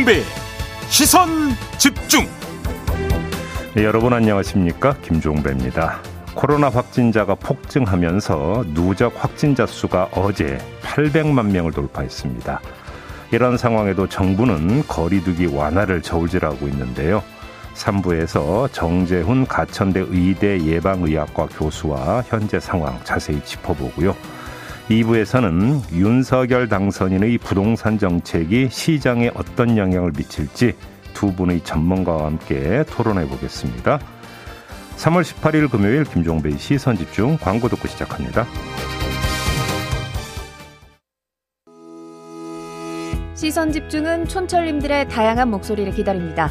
김종배 시선 집중. 네, 여러분 안녕하십니까? 김종배입니다. 코로나 확진자가 폭증하면서 누적 확진자 수가 어제 800만 명을 돌파했습니다. 이런 상황에도 정부는 거리두기 완화를 저울질하고 있는데요. 3부에서 정재훈 가천대 의대 예방의학과 교수와 현재 상황 자세히 짚어보고요 2부에서는 윤석열 당선인의 부동산 정책이 시장에 어떤 영향을 미칠지 두 분의 전문가와 함께 토론해 보겠습니다. 3월 18일 금요일 김종배의 시선 집중 광고 듣고 시작합니다. 시선 집중은 촌철님들의 다양한 목소리를 기다립니다.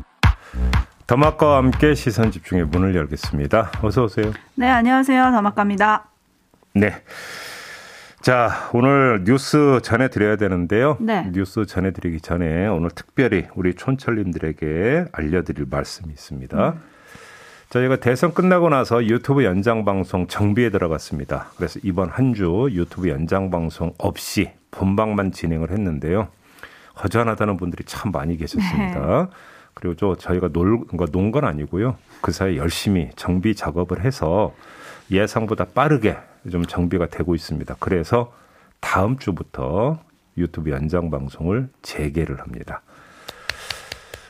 더마카와 함께 시선 집중의 문을 열겠습니다. 어서 오세요. 네, 안녕하세요. 더마카입니다. 네. 자, 오늘 뉴스 전해드려야 되는데요. 네. 뉴스 전해드리기 전에 오늘 특별히 우리 촌철님들에게 알려드릴 말씀이 있습니다. 음. 저희가 대선 끝나고 나서 유튜브 연장 방송 정비에 들어갔습니다. 그래서 이번 한 주 유튜브 연장 방송 없이 본방만 진행을 했는데요. 허전하다는 분들이 참 많이 계셨습니다. 네. 그리고 저 저희가 놀, 논건 아니고요. 그 사이 열심히 정비 작업을 해서 예상보다 빠르게 좀 정비가 되고 있습니다. 그래서 다음 주부터 유튜브 연장 방송을 재개를 합니다.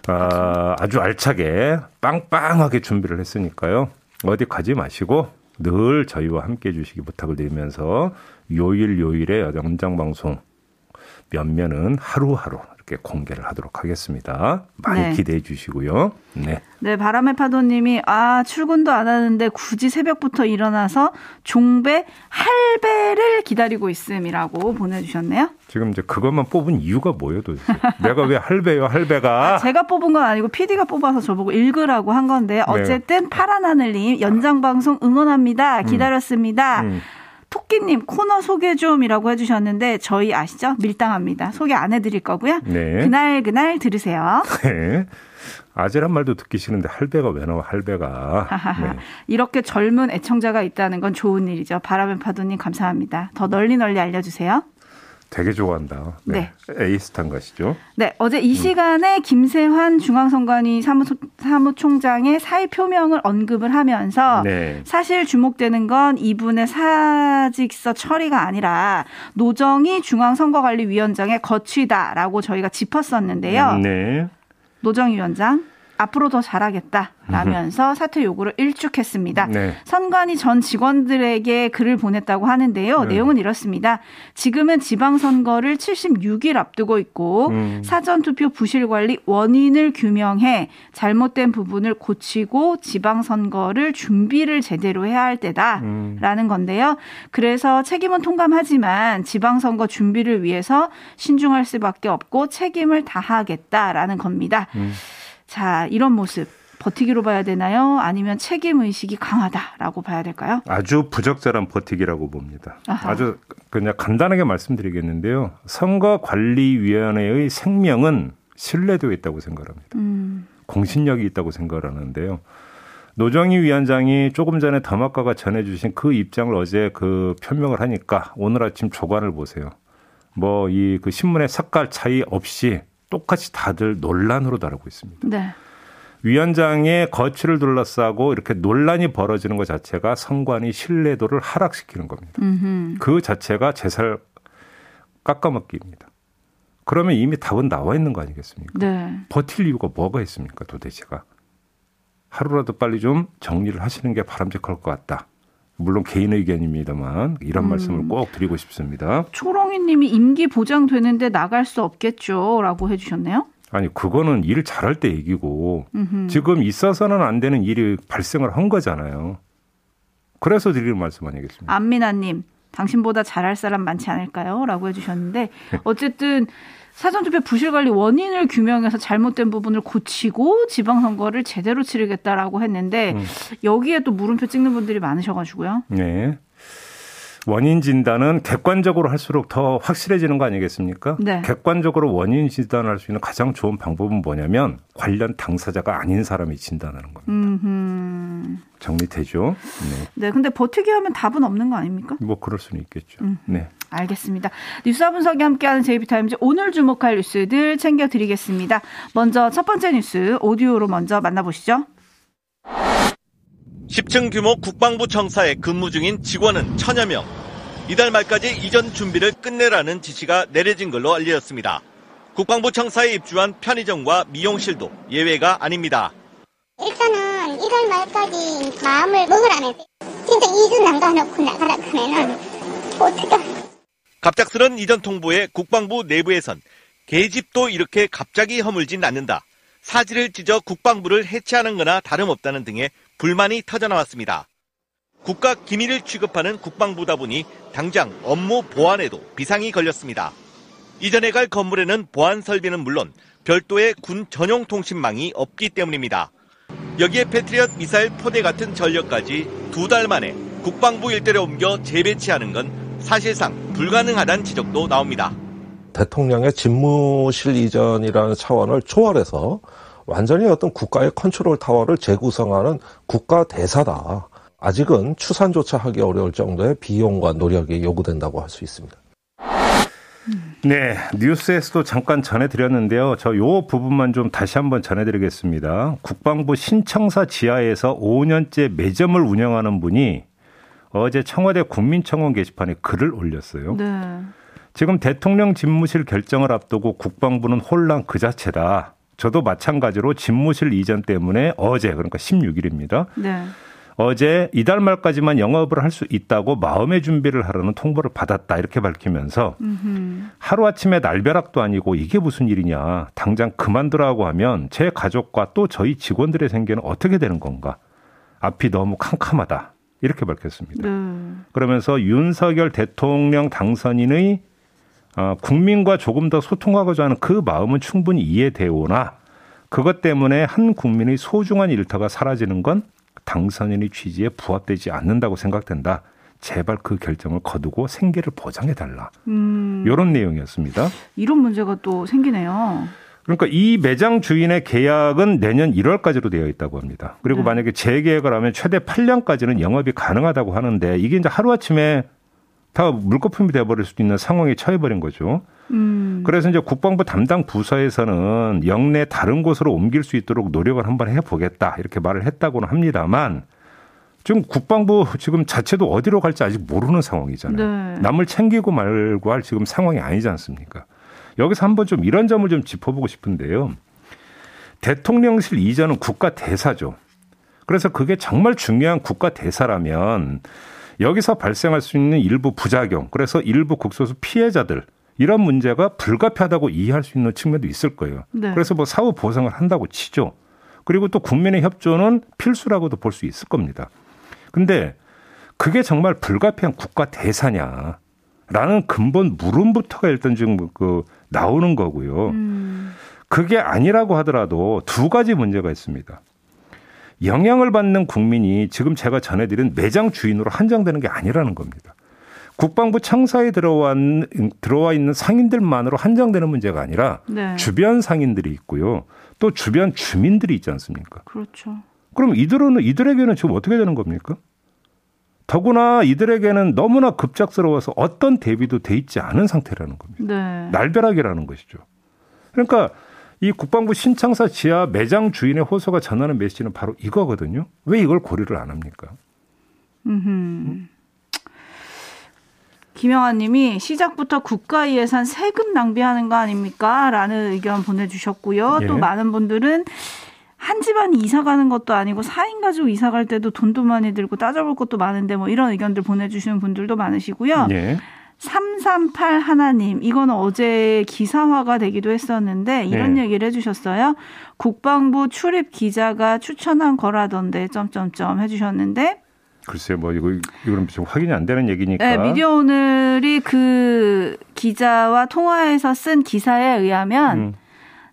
아, 아주 알차게 빵빵하게 준비를 했으니까요. 어디 가지 마시고 늘 저희와 함께 해주시기 부탁을 드리면서 요일 요일의 연장 방송 몇면은 하루하루 이렇게 공개를 하도록 하겠습니다. 많이 네. 기대해 주시고요. 네. 네, 바람의 파도님이 아 출근도 안 하는데 굳이 새벽부터 일어나서 종배 할배를 기다리고 있음이라고 보내주셨네요. 지금 이제 그것만 뽑은 이유가 뭐예요, 도대체? 내가 왜 할배요, 할배가? 아, 제가 뽑은 건 아니고 PD가 뽑아서 저보고 읽으라고 한 건데 네. 어쨌든 네. 파란 하늘님 연장 방송 응원합니다. 기다렸습니다. 음. 음. 토끼님 코너 소개 좀이라고 해주셨는데 저희 아시죠? 밀당합니다. 소개 안 해드릴 거고요. 네. 그날 그날 들으세요. 네. 아재란 말도 듣기 싫은데 할배가 왜 나와 할배가. 네. 이렇게 젊은 애청자가 있다는 건 좋은 일이죠. 바람의 파도님 감사합니다. 더 널리 널리 알려주세요. 되게 좋아한다. 네. 네. 에이스탄 것이죠. 네. 어제 이 음. 시간에 김세환 중앙선관위 사무, 사무총장의 사의 표명을 언급을 하면서 네. 사실 주목되는 건 이분의 사직서 처리가 아니라 노정희 중앙선거관리위원장의 거취다라고 저희가 짚었었는데요. 네. 노정희 위원장 앞으로 더 잘하겠다라면서 사퇴 요구를 일축했습니다. 네. 선관위 전 직원들에게 글을 보냈다고 하는데요. 네. 내용은 이렇습니다. 지금은 지방선거를 76일 앞두고 있고 음. 사전투표 부실 관리 원인을 규명해 잘못된 부분을 고치고 지방선거를 준비를 제대로 해야 할 때다라는 음. 건데요. 그래서 책임은 통감하지만 지방선거 준비를 위해서 신중할 수밖에 없고 책임을 다하겠다라는 겁니다. 음. 자, 이런 모습 버티기로 봐야 되나요? 아니면 책임 의식이 강하다라고 봐야 될까요? 아주 부적절한 버티기라고 봅니다. 아하. 아주 그냥 간단하게 말씀드리겠는데요. 선거관리위원회의 생명은 신뢰도에 있다고 생각합니다. 음. 공신력이 있다고 생각을 하는데요. 노정희 위원장이 조금 전에 더마카가 전해주신 그 입장을 어제 그 표명을 하니까 오늘 아침 조간을 보세요. 뭐 이 그 신문의 색깔 차이 없이 똑같이 다들 논란으로 다루고 있습니다. 네. 위원장의 거취를 둘러싸고 이렇게 논란이 벌어지는 것 자체가 선관위 신뢰도를 하락시키는 겁니다. 음흠. 그 자체가 제살 깎아먹기입니다. 그러면 이미 답은 나와 있는 거 아니겠습니까? 네. 버틸 이유가 뭐가 있습니까, 도대체가? 하루라도 빨리 좀 정리를 하시는 게 바람직할 것 같다. 물론 개인 의견입니다만 이런 음. 말씀을 꼭 드리고 싶습니다. 초롱이님이 임기 보장되는데 나갈 수 없겠죠라고 해주셨네요. 아니 그거는 일 잘할 때 얘기고 음흠. 지금 있어서는 안 되는 일이 발생을 한 거잖아요. 그래서 드리는 말씀 아니겠습니까? 안민아님 당신보다 잘할 사람 많지 않을까요? 라고 해주셨는데 어쨌든 사전투표 부실 관리 원인을 규명해서 잘못된 부분을 고치고 지방선거를 제대로 치르겠다라고 했는데 음. 여기에 또 물음표 찍는 분들이 많으셔가지고요. 네. 원인 진단은 객관적으로 할수록 더 확실해지는 거 아니겠습니까? 네. 객관적으로 원인 진단을 할수 있는 가장 좋은 방법은 뭐냐면 관련 당사자가 아닌 사람이 진단하는 겁니다. 음흠. 정리되죠? 네. 네. 근데 버티기 하면 답은 없는 거 아닙니까? 뭐 그럴 수는 있겠죠. 음흠. 네. 알겠습니다. 뉴스 분석이 함께하는 제이비타임즈 오늘 주목할 뉴스들 챙겨드리겠습니다. 먼저 첫 번째 뉴스 오디오로 먼저 만나보시죠. 10층 규모 국방부 청사에 근무 중인 직원은 천여 명. 이달 말까지 이전 준비를 끝내라는 지시가 내려진 걸로 알려졌습니다. 국방부 청사에 입주한 편의점과 미용실도 예외가 아닙니다. 일단은 이달 말까지 마음을 먹으라는 진짜 2주 남가놓고 나가라 그러면은 어떻게 갑작스런 이전 통보에 국방부 내부에선 계집도 이렇게 갑자기 허물진 않는다. 사지를 찢어 국방부를 해체하는 거나 다름없다는 등의 불만이 터져나왔습니다. 국가 기밀을 취급하는 국방부다 보니 당장 업무 보안에도 비상이 걸렸습니다. 이전에 갈 건물에는 보안 설비는 물론 별도의 군 전용 통신망이 없기 때문입니다. 여기에 패트리엇 미사일 포대 같은 전력까지 두 달 만에 국방부 일대로 옮겨 재배치하는 건 사실상 불가능하다는 지적도 나옵니다. 대통령의 집무실 이전이라는 차원을 초월해서 완전히 어떤 국가의 컨트롤 타워를 재구성하는 국가 대사다. 아직은 추산조차 하기 어려울 정도의 비용과 노력이 요구된다고 할 수 있습니다. 네, 뉴스에서도 잠깐 전해드렸는데요. 저 요 부분만 좀 다시 한번 전해드리겠습니다. 국방부 신청사 지하에서 5년째 매점을 운영하는 분이 어제 청와대 국민청원 게시판에 글을 올렸어요. 네. 지금 대통령 집무실 결정을 앞두고 국방부는 혼란 그 자체다. 저도 마찬가지로 집무실 이전 때문에 어제 그러니까 16일입니다. 네. 어제 이달 말까지만 영업을 할 수 있다고 마음의 준비를 하라는 통보를 받았다 이렇게 밝히면서 하루 아침에 날벼락도 아니고 이게 무슨 일이냐 당장 그만두라고 하면 제 가족과 또 저희 직원들의 생계는 어떻게 되는 건가 앞이 너무 캄캄하다 이렇게 밝혔습니다. 네. 그러면서 윤석열 대통령 당선인의 어, 국민과 조금 더 소통하고자 하는 그 마음은 충분히 이해되오나 그것 때문에 한 국민의 소중한 일터가 사라지는 건 당선인의 취지에 부합되지 않는다고 생각된다. 제발 그 결정을 거두고 생계를 보장해 달라. 음. 이런 내용이었습니다. 이런 문제가 또 생기네요. 그러니까 이 매장 주인의 계약은 내년 1월까지로 되어 있다고 합니다. 그리고 네. 만약에 재계약을 하면 최대 8년까지는 영업이 가능하다고 하는데 이게 이제 하루아침에 다 물거품이 돼버릴 수도 있는 상황에 처해버린 거죠. 음. 그래서 이제 국방부 담당 부서에서는 영내 다른 곳으로 옮길 수 있도록 노력을 한번 해보겠다 이렇게 말을 했다고는 합니다만 지금 국방부 지금 자체도 어디로 갈지 아직 모르는 상황이잖아요. 네. 남을 챙기고 말고 할 지금 상황이 아니지 않습니까? 여기서 한번 좀 이런 점을 좀 짚어보고 싶은데요. 대통령실 이전은 국가 대사죠. 그래서 그게 정말 중요한 국가 대사라면 여기서 발생할 수 있는 일부 부작용, 그래서 일부 국소수 피해자들 이런 문제가 불가피하다고 이해할 수 있는 측면도 있을 거예요. 네. 그래서 뭐 사후 보상을 한다고 치죠. 그리고 또 국민의 협조는 필수라고도 볼 수 있을 겁니다. 근데 그게 정말 불가피한 국가 대사냐? 라는 근본 물음부터가 일단 지금 그 나오는 거고요. 음. 그게 아니라고 하더라도 두 가지 문제가 있습니다. 영향을 받는 국민이 지금 제가 전해드린 매장 주인으로 한정되는 게 아니라는 겁니다. 국방부 청사에 들어와, 들어와 있는 상인들만으로 한정되는 문제가 아니라 네. 주변 상인들이 있고요. 또 주변 주민들이 있지 않습니까? 그렇죠. 그럼 이들은 이들에게는 지금 어떻게 되는 겁니까? 더구나 이들에게는 너무나 급작스러워서 어떤 대비도 돼 있지 않은 상태라는 겁니다. 네. 날벼락이라는 것이죠. 그러니까 이 국방부 신창사 지하 매장 주인의 호소가 전하는 메시지는 바로 이거거든요. 왜 이걸 고려를 안 합니까? 음. 김영아 님이 시작부터 국가 예산 세금 낭비하는 거 아닙니까? 라는 의견 보내주셨고요. 예. 또 많은 분들은 한 집안이 이사 가는 것도 아니고 4인 가지고 이사 갈 때도 돈도 많이 들고 따져볼 것도 많은데 뭐 이런 의견들 보내주시는 분들도 많으시고요. 예. 338 하나님, 이거는 어제 기사화가 되기도 했었는데 이런 네. 얘기를 해주셨어요. 국방부 출입 기자가 추천한 거라던데 점점점 해주셨는데 글쎄요, 뭐 이거 이건 좀 확인이 안 되는 얘기니까. 네, 미디어 오늘이 그 기자와 통화해서 쓴 기사에 의하면 음.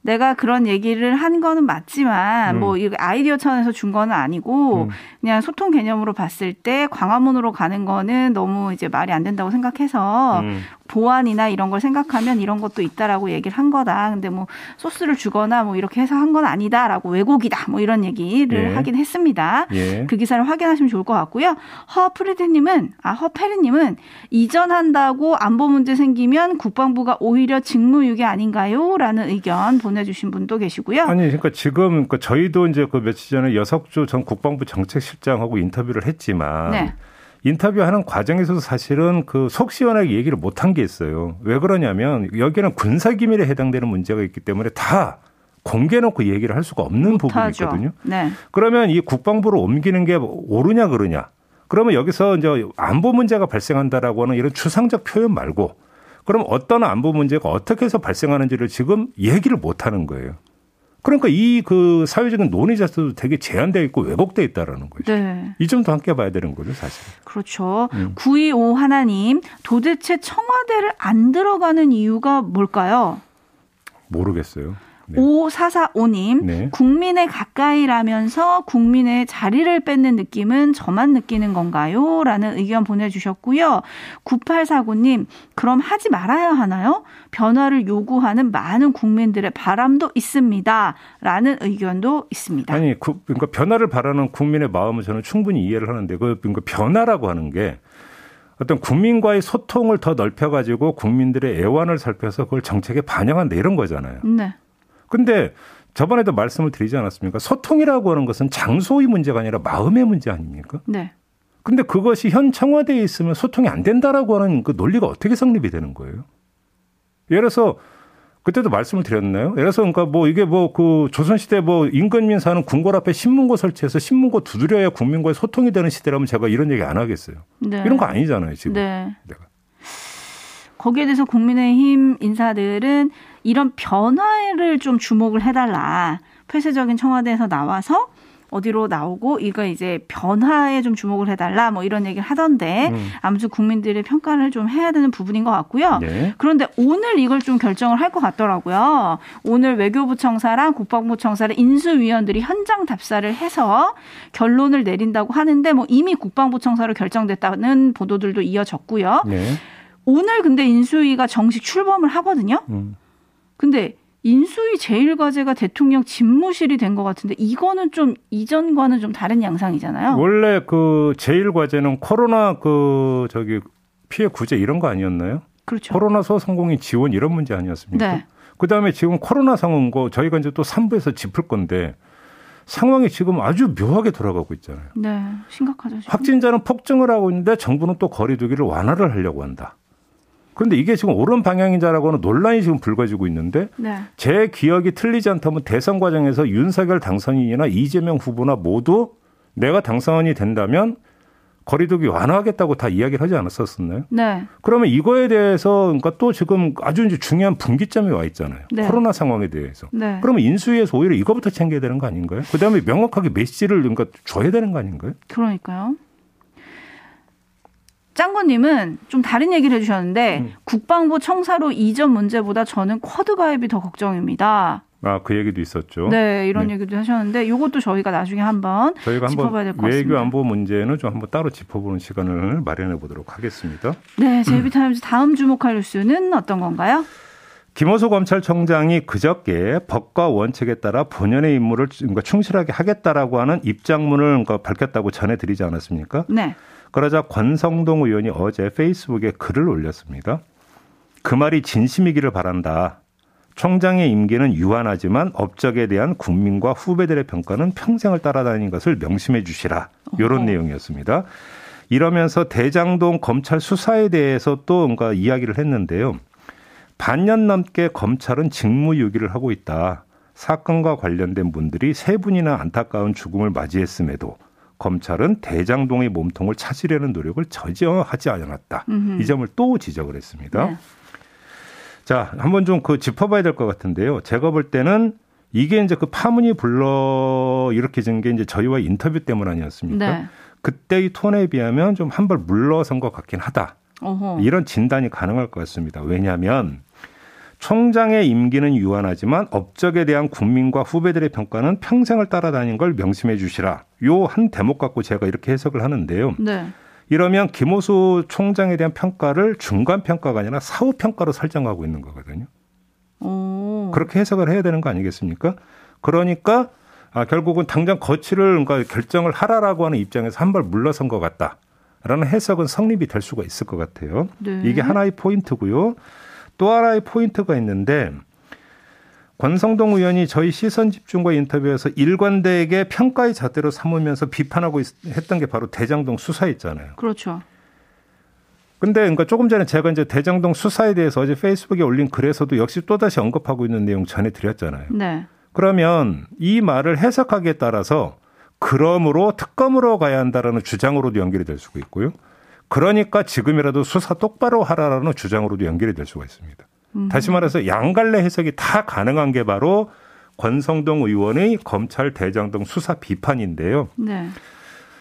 내가 그런 얘기를 한 거는 맞지만 음. 뭐 아이디어 차원에서 준 거는 아니고 음. 그냥 소통 개념으로 봤을 때 광화문으로 가는 거는 너무 이제 말이 안 된다고 생각해서 음. 보안이나 이런 걸 생각하면 이런 것도 있다라고 얘기를 한 거다. 근데 뭐 소스를 주거나 뭐 이렇게 해서 한 건 아니다라고 왜곡이다. 뭐 이런 얘기를 예. 하긴 했습니다. 예. 그 기사를 확인하시면 좋을 것 같고요. 허프리드님은 아 허페리님은 이전한다고 안보 문제 생기면 국방부가 오히려 직무유기 아닌가요?라는 의견 보내주신 분도 계시고요. 아니 그러니까 지금 그러니까 저희도 이제 그 며칠 전에 여석주 전 국방부 정책실장하고 인터뷰를 했지만. 네. 인터뷰하는 과정에서도 사실은 그 속 시원하게 얘기를 못한 게 있어요. 왜 그러냐면 여기는 군사 기밀에 해당되는 문제가 있기 때문에 다 공개놓고 얘기를 할 수가 없는 부분이 있거든요. 네. 그러면 이 국방부로 옮기는 게 옳으냐 그러냐. 그러면 여기서 이제 안보 문제가 발생한다라고 하는 이런 추상적 표현 말고 그럼 어떤 안보 문제가 어떻게 해서 발생하는지를 지금 얘기를 못 하는 거예요. 그러니까 이 그 사회적인 논의 자체도 되게 제한되어 있고 왜곡되어 있다라는 거죠. 네. 이 점도 함께 봐야 되는 거죠, 사실. 그렇죠. 음. 925 하나님, 도대체 청와대를 안 들어가는 이유가 뭘까요? 모르겠어요. 네. 5445님, 네. 국민에 가까이라면서 국민의 자리를 뺏는 느낌은 저만 느끼는 건가요? 라는 의견 보내주셨고요. 9849님, 그럼 하지 말아야 하나요? 변화를 요구하는 많은 국민들의 바람도 있습니다. 라는 의견도 있습니다. 아니, 그러니까 변화를 바라는 국민의 마음은 저는 충분히 이해를 하는데, 그 그러니까 변화라고 하는 게 어떤 국민과의 소통을 더 넓혀가지고 국민들의 애환을 살펴서 그걸 정책에 반영한다 이런 거잖아요. 네. 근데 저번에도 말씀을 드리지 않았습니까? 소통이라고 하는 것은 장소의 문제가 아니라 마음의 문제 아닙니까? 네. 근데 그것이 현 청와대에 있으면 소통이 안 된다라고 하는 그 논리가 어떻게 성립이 되는 거예요? 예를 들어서 그때도 말씀을 드렸나요? 예를 들어서 그러니까 뭐 이게 뭐 그 조선시대 뭐 임금민 사는 궁궐 앞에 신문고 설치해서 신문고 두드려야 국민과의 소통이 되는 시대라면 제가 이런 얘기 안 하겠어요. 네. 이런 거 아니잖아요, 지금. 네. 내가. 거기에 대해서 국민의힘 인사들은 이런 변화를 좀 주목을 해달라. 폐쇄적인 청와대에서 나와서 어디로 나오고 이거 이제 변화에 좀 주목을 해달라 뭐 이런 얘기를 하던데 음. 아무튼 국민들의 평가를 좀 해야 되는 부분인 것 같고요. 네. 그런데 오늘 이걸 좀 결정을 할 것 같더라고요. 오늘 외교부 청사랑 국방부 청사를 인수위원들이 현장 답사를 해서 결론을 내린다고 하는데 뭐 이미 국방부 청사로 결정됐다는 보도들도 이어졌고요. 네. 오늘 근데 인수위가 정식 출범을 하거든요. 음. 근데 인수위 제일 과제가 대통령 집무실이 된 것 같은데 이거는 좀 이전과는 좀 다른 양상이잖아요. 원래 그 제일 과제는 코로나 그 저기 피해 구제 이런 거 아니었나요? 그렇죠. 코로나 소상공인 지원 이런 문제 아니었습니까? 네. 그다음에 지금 코로나 상황 거 저희가 이제 또 3부에서 짚을 건데 상황이 지금 아주 묘하게 돌아가고 있잖아요. 네, 심각하죠. 지금. 확진자는 폭증을 하고 있는데 정부는 또 거리두기를 완화를 하려고 한다. 그런데 이게 지금 옳은 방향이자라고는 논란이 지금 불거지고 있는데 네. 제 기억이 틀리지 않다면 대선 과정에서 윤석열 당선인이나 이재명 후보나 모두 내가 당선이 된다면 거리두기 완화하겠다고 다 이야기를 하지 않았었었나요? 네. 그러면 이거에 대해서 그러니까 또 지금 아주 이제 중요한 분기점이 와 있잖아요. 네. 코로나 상황에 대해서. 네. 그러면 인수위에서 오히려 이거부터 챙겨야 되는 거 아닌가요? 그다음에 명확하게 메시지를 그러니까 줘야 되는 거 아닌가요? 그러니까요. 짱구님은 좀 다른 얘기를 해주셨는데 음. 국방부 청사로 이전 문제보다 저는 쿼드 가입이 더 걱정입니다. 아, 그 얘기도 있었죠. 네, 이런 네. 얘기도 하셨는데 이것도 저희가 나중에 한번 저희가 짚어봐야 될 것 같습니다. 외교 안보 문제는 좀 한번 따로 짚어보는 시간을 마련해 보도록 하겠습니다. 네, 제이비타임즈 다음 주목할 뉴스는 어떤 건가요? 김호수 검찰총장이 그저께 법과 원칙에 따라 본연의 임무를 충실하게 하겠다라고 하는 입장문을 밝혔다고 전해드리지 않았습니까? 네. 그러자 권성동 의원이 어제 페이스북에 글을 올렸습니다. 그 말이 진심이기를 바란다. 총장의 임기는 유한하지만 업적에 대한 국민과 후배들의 평가는 평생을 따라다니는 것을 명심해 주시라. 이런 내용이었습니다. 이러면서 대장동 검찰 수사에 대해서 또 뭔가 이야기를 했는데요. 반년 넘게 검찰은 직무유기를 하고 있다. 사건과 관련된 분들이 세 분이나 안타까운 죽음을 맞이했음에도 검찰은 대장동의 몸통을 찾으려는 노력을 전혀 하지 않았다. 음흠. 이 점을 또 지적을 했습니다. 네. 자, 한번 좀 그 짚어봐야 될 것 같은데요. 제가 볼 때는 이게 이제 그 파문이 불러 일으켜진 게 이제 저희와 인터뷰 때문 아니었습니까? 네. 그때의 톤에 비하면 좀 한 발 물러선 것 같긴 하다. 어허. 이런 진단이 가능할 것 같습니다. 왜냐하면 총장의 임기는 유한하지만 업적에 대한 국민과 후배들의 평가는 평생을 따라다닌 걸 명심해 주시라. 요 한 대목 갖고 제가 이렇게 해석을 하는데요. 네. 이러면 김호수 총장에 대한 평가를 중간 평가가 아니라 사후 평가로 설정하고 있는 거거든요. 오. 그렇게 해석을 해야 되는 거 아니겠습니까? 그러니까 아, 결국은 당장 거취를 그러니까 결정을 하라라고 하는 입장에서 한 발 물러선 것 같다라는 해석은 성립이 될 수가 있을 것 같아요. 네. 이게 하나의 포인트고요. 또 하나의 포인트가 있는데 권성동 의원이 저희 시선 집중과 인터뷰에서 일관되게 평가의 잣대로 삼으면서 비판하고 했던 게 바로 대장동 수사였잖아요. 그렇죠. 근데 그러니까 조금 전에 제가 이제 대장동 수사에 대해서 어제 페이스북에 올린 글에서도 역시 또다시 언급하고 있는 내용 전해드렸잖아요. 네. 그러면 이 말을 해석하기에 따라서 그러므로 특검으로 가야 한다라는 주장으로도 연결이 될 수가 있고요. 그러니까 지금이라도 수사 똑바로 하라라는 주장으로도 연결이 될 수가 있습니다. 음. 다시 말해서 양갈래 해석이 다 가능한 게 바로 권성동 의원의 검찰 대장동 수사 비판인데요. 네.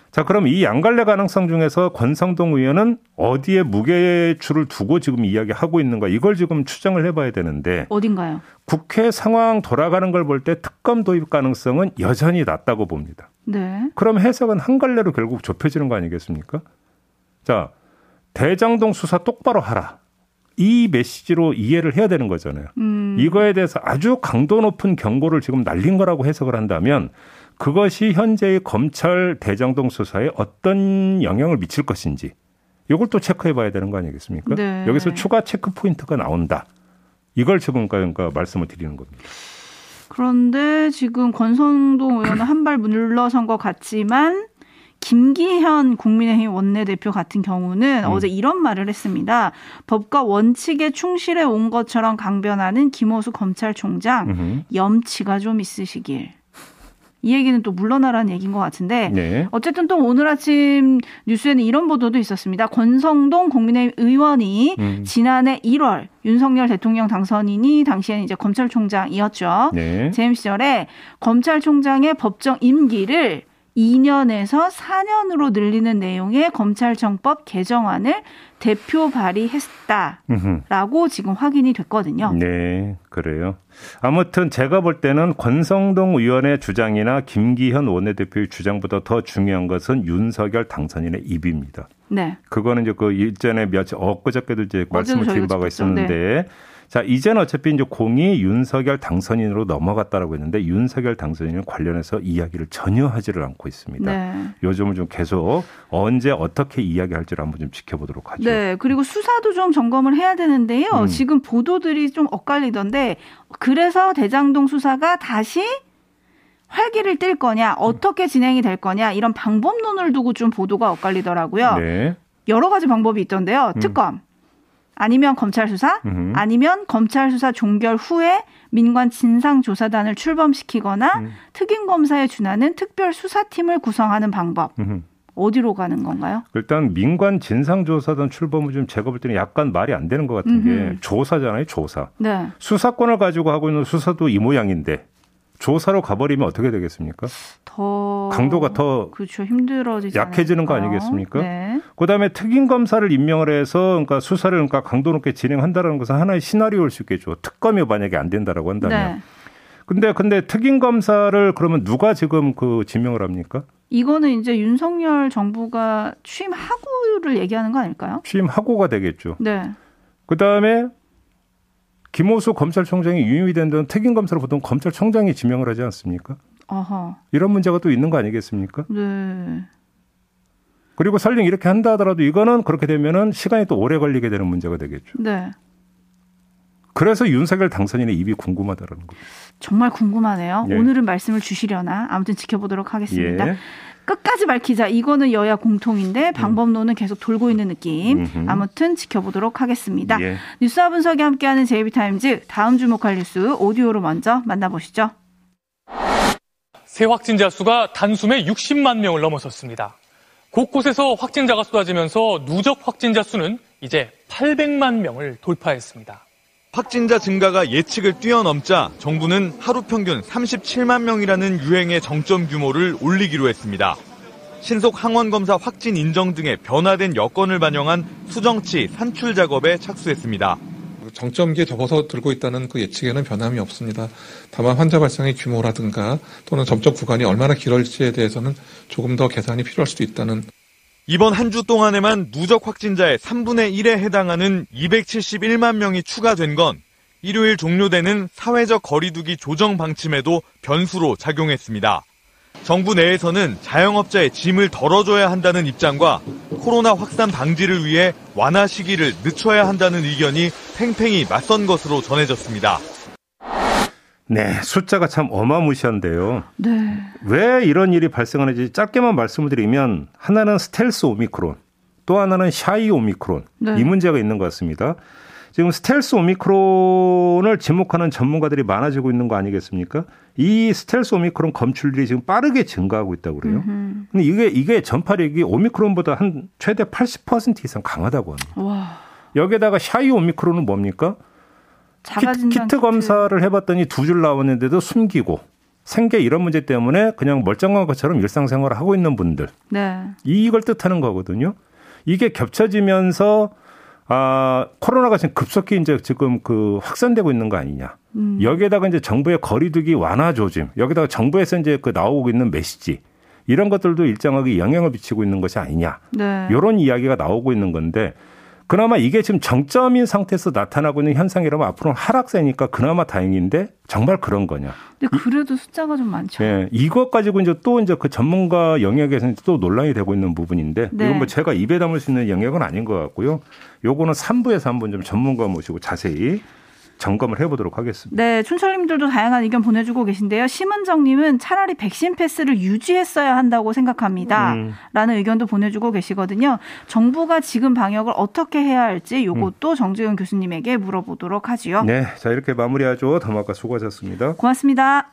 자, 그럼 이 양갈래 가능성 중에서 권성동 의원은 어디에 무게추를 두고 지금 이야기하고 있는가 이걸 지금 추정을 해봐야 되는데 어딘가요? 국회 상황 돌아가는 걸 볼 때 특검 도입 가능성은 여전히 낮다고 봅니다. 네. 그럼 해석은 한 갈래로 결국 좁혀지는 거 아니겠습니까? 자, 대장동 수사 똑바로 하라. 이 메시지로 이해를 해야 되는 거잖아요. 음. 이거에 대해서 아주 강도 높은 경고를 지금 날린 거라고 해석을 한다면 그것이 현재의 검찰 대장동 수사에 어떤 영향을 미칠 것인지 이걸 또 체크해 봐야 되는 거 아니겠습니까? 네. 여기서 추가 체크 포인트가 나온다. 이걸 지금 그러니까 말씀을 드리는 겁니다. 그런데 지금 권성동 의원은 한 발 물러선 것 같지만 김기현 국민의힘 원내대표 같은 경우는 음. 어제 이런 말을 했습니다. 법과 원칙에 충실해 온 것처럼 강변하는 김호수 검찰총장 음흠. 염치가 좀 있으시길. 이 얘기는 또 물러나라는 얘기인 것 같은데 네. 어쨌든 또 오늘 아침 뉴스에는 이런 보도도 있었습니다. 권성동 국민의힘 의원이 음. 지난해 1월 윤석열 대통령 당선인이 당시에는 이제 검찰총장이었죠. 네. 재임 시절에 검찰총장의 법정 임기를 2년에서 4년으로 늘리는 내용의 검찰청법 개정안을 대표 발의했다라고 지금 확인이 됐거든요. 네, 그래요. 아무튼 제가 볼 때는 권성동 의원의 주장이나 김기현 원내대표의 주장보다 더 중요한 것은 윤석열 당선인의 입입니다. 네. 그거는 이제 그 일전에 며칠 엊그저께도 이제 말씀을 드린 바가 있었는데 네. 자, 이제는 어차피 이제 공이 윤석열 당선인으로 넘어갔다라고 했는데 윤석열 당선인은 관련해서 이야기를 전혀 하지를 않고 있습니다. 네. 요즘은 좀 계속 언제 어떻게 이야기할지를 한번 좀 지켜보도록 하죠. 네. 그리고 수사도 좀 점검을 해야 되는데요. 음. 지금 보도들이 좀 엇갈리던데 그래서 대장동 수사가 다시 활기를 띨 거냐, 어떻게 진행이 될 거냐 이런 방법론을 두고 좀 보도가 엇갈리더라고요. 네. 여러 가지 방법이 있던데요. 음. 특검, 음. 아니면 검찰 수사, 음흠. 아니면 검찰 수사 종결 후에 민관 진상 조사단을 출범시키거나 음. 특임 검사에 준하는 특별 수사팀을 구성하는 방법. 음흠. 어디로 가는 건가요? 일단 민관 진상조사단 출범은 좀 제가 볼 때는 약간 말이 안 되는 것 같은 음흠. 게 조사잖아요, 조사. 네. 수사권을 가지고 하고 있는 수사도 이 모양인데 조사로 가버리면 어떻게 되겠습니까? 더 강도가 더 그렇죠 힘들어지지 약해지는 거 아니겠습니까? 네. 그다음에 특임 검사를 임명을 해서 그러니까 수사를 그러니까 강도 높게 진행한다라는 것은 하나의 시나리오일 수 있겠죠. 특검이 만약에 안 된다라고 한다면. 네. 근데 근데 특임 검사를 그러면 누가 지금 그 지명을 합니까? 이거는 이제 윤석열 정부가 취임하고를 얘기하는 거 아닐까요? 취임하고가 되겠죠. 네. 그다음에 김호수 검찰총장이 유임이 된 데는 특임 검사를 보통 검찰총장이 지명을 하지 않습니까? 아하. 이런 문제가 또 있는 거 아니겠습니까? 네. 그리고 설령 이렇게 한다 하더라도 이거는 그렇게 되면은 시간이 또 오래 걸리게 되는 문제가 되겠죠. 네. 그래서 윤석열 당선인의 입이 궁금하다라는 거예요. 정말 궁금하네요. 예. 오늘은 말씀을 주시려나 아무튼 지켜보도록 하겠습니다. 예. 끝까지 밝히자. 이거는 여야 공통인데 음. 방법론은 계속 돌고 있는 느낌. 음흠. 아무튼 지켜보도록 하겠습니다. 예. 뉴스와 분석이 함께하는 제이비타임즈 다음 주목할 뉴스 오디오로 먼저 만나보시죠. 새 확진자 수가 단숨에 60만 명을 넘어섰습니다. 곳곳에서 확진자가 쏟아지면서 누적 확진자 수는 이제 800만 명을 돌파했습니다. 확진자 증가가 예측을 뛰어넘자 정부는 하루 평균 37만 명이라는 유행의 정점 규모를 올리기로 했습니다. 신속 항원 검사 확진 인정 등의 변화된 여건을 반영한 수정치 산출 작업에 착수했습니다. 정점기에 접어서 들고 있다는 그 예측에는 변함이 없습니다. 다만 환자 발생의 규모라든가 또는 접촉 구간이 얼마나 길어질지에 대해서는 조금 더 계산이 필요할 수도 있다는 이번 한 주 동안에만 누적 확진자의 3분의 1에 해당하는 271만 명이 추가된 건 일요일 종료되는 사회적 거리두기 조정 방침에도 변수로 작용했습니다. 정부 내에서는 자영업자의 짐을 덜어줘야 한다는 입장과 코로나 확산 방지를 위해 완화 시기를 늦춰야 한다는 의견이 팽팽히 맞선 것으로 전해졌습니다. 네, 숫자가 참 어마무시한데요. 네. 왜 이런 일이 발생하는지 짧게만 말씀을 드리면 하나는 스텔스 오미크론, 또 하나는 shy 오미크론 네. 이 문제가 있는 것 같습니다. 지금 스텔스 오미크론을 지목하는 전문가들이 많아지고 있는 거 아니겠습니까? 이 스텔스 오미크론 검출률이 지금 빠르게 증가하고 있다고 그래요. 음흠. 근데 이게 이게 전파력이 오미크론보다 한 최대 80% 이상 강하다고 합니다. 와. 여기에다가 샤이 오미크론은 뭡니까? 키, 키트 검사를 해봤더니 두 줄 나왔는데도 숨기고 생계 이런 문제 때문에 그냥 멀쩡한 것처럼 일상생활을 하고 있는 분들. 네. 이걸 뜻하는 거거든요. 이게 겹쳐지면서 아, 코로나가 지금 급속히 이제 지금 그 확산되고 있는 거 아니냐. 음. 여기에다가 이제 정부의 거리두기 완화 조짐, 여기다가 정부에서 이제 그 나오고 있는 메시지, 이런 것들도 일정하게 영향을 미치고 있는 것이 아니냐. 네. 이런 이야기가 나오고 있는 건데 그나마 이게 지금 정점인 상태에서 나타나고 있는 현상이라면 앞으로는 하락세니까 그나마 다행인데 정말 그런 거냐. 근데 그래도 숫자가 좀 많죠. 예. 이것 가지고 이제 또 이제 그 전문가 영역에서는 또 논란이 되고 있는 부분인데 네. 이건 뭐 제가 입에 담을 수 있는 영역은 아닌 것 같고요. 요거는 3부에서 한번 좀 전문가 모시고 자세히 점검을 해보도록 하겠습니다. 네, 춘철님들도 다양한 의견 보내주고 계신데요. 심은정님은 차라리 백신 패스를 유지했어야 한다고 생각합니다. 음. 라는 의견도 보내주고 계시거든요. 정부가 지금 방역을 어떻게 해야 할지 요것도 음. 정재훈 교수님에게 물어보도록 하지요. 네, 자 이렇게 마무리하죠. 담화가 수고하셨습니다. 고맙습니다.